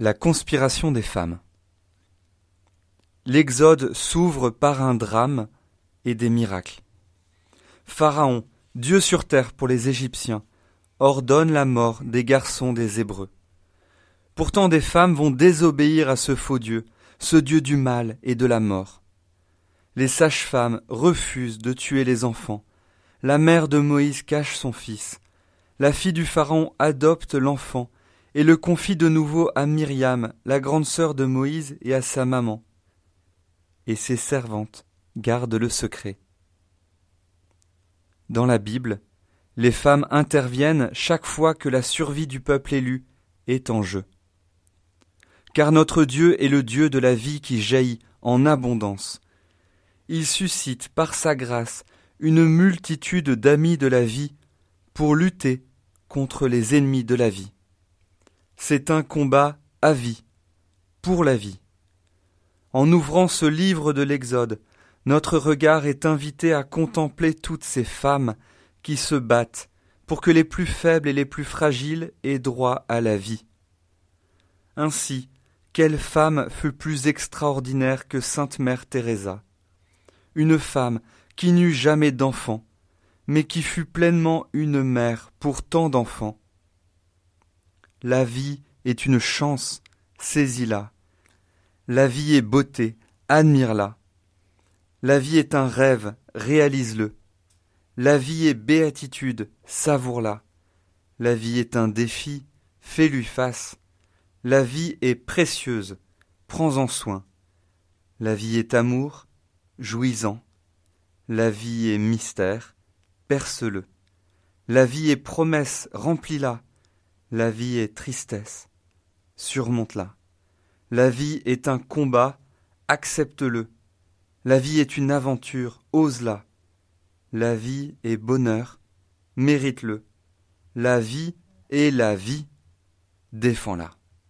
La conspiration des femmes. L'Exode s'ouvre par un drame et des miracles. Pharaon, Dieu sur terre pour les Égyptiens, ordonne la mort des garçons des Hébreux. Pourtant des femmes vont désobéir à ce faux Dieu, ce Dieu du mal et de la mort. Les sages-femmes refusent de tuer les enfants. La mère de Moïse cache son fils. La fille du Pharaon adopte l'enfant et le confie de nouveau à Myriam, la grande sœur de Moïse, et à sa maman. Et ses servantes gardent le secret. Dans la Bible, les femmes interviennent chaque fois que la survie du peuple élu est en jeu. Car notre Dieu est le Dieu de la vie qui jaillit en abondance. Il suscite par sa grâce une multitude d'amis de la vie pour lutter contre les ennemis de la vie. C'est un combat à vie, pour la vie. En ouvrant ce livre de l'Exode, notre regard est invité à contempler toutes ces femmes qui se battent pour que les plus faibles et les plus fragiles aient droit à la vie. Ainsi, quelle femme fut plus extraordinaire que Sainte Mère Teresa? Une femme qui n'eut jamais d'enfant, mais qui fut pleinement une mère pour tant d'enfants. La vie est une chance, saisis-la. La vie est beauté, admire-la. La vie est un rêve, réalise-le. La vie est béatitude, savoure-la. La vie est un défi, fais-lui face. La vie est précieuse, prends-en soin. La vie est amour, jouis-en. La vie est mystère, perce-le. La vie est promesse, remplis-la. La vie est tristesse. Surmonte-la. La vie est un combat, accepte-le. La vie est une aventure, ose-la. La vie est bonheur, mérite-le. La vie est la vie, défends-la.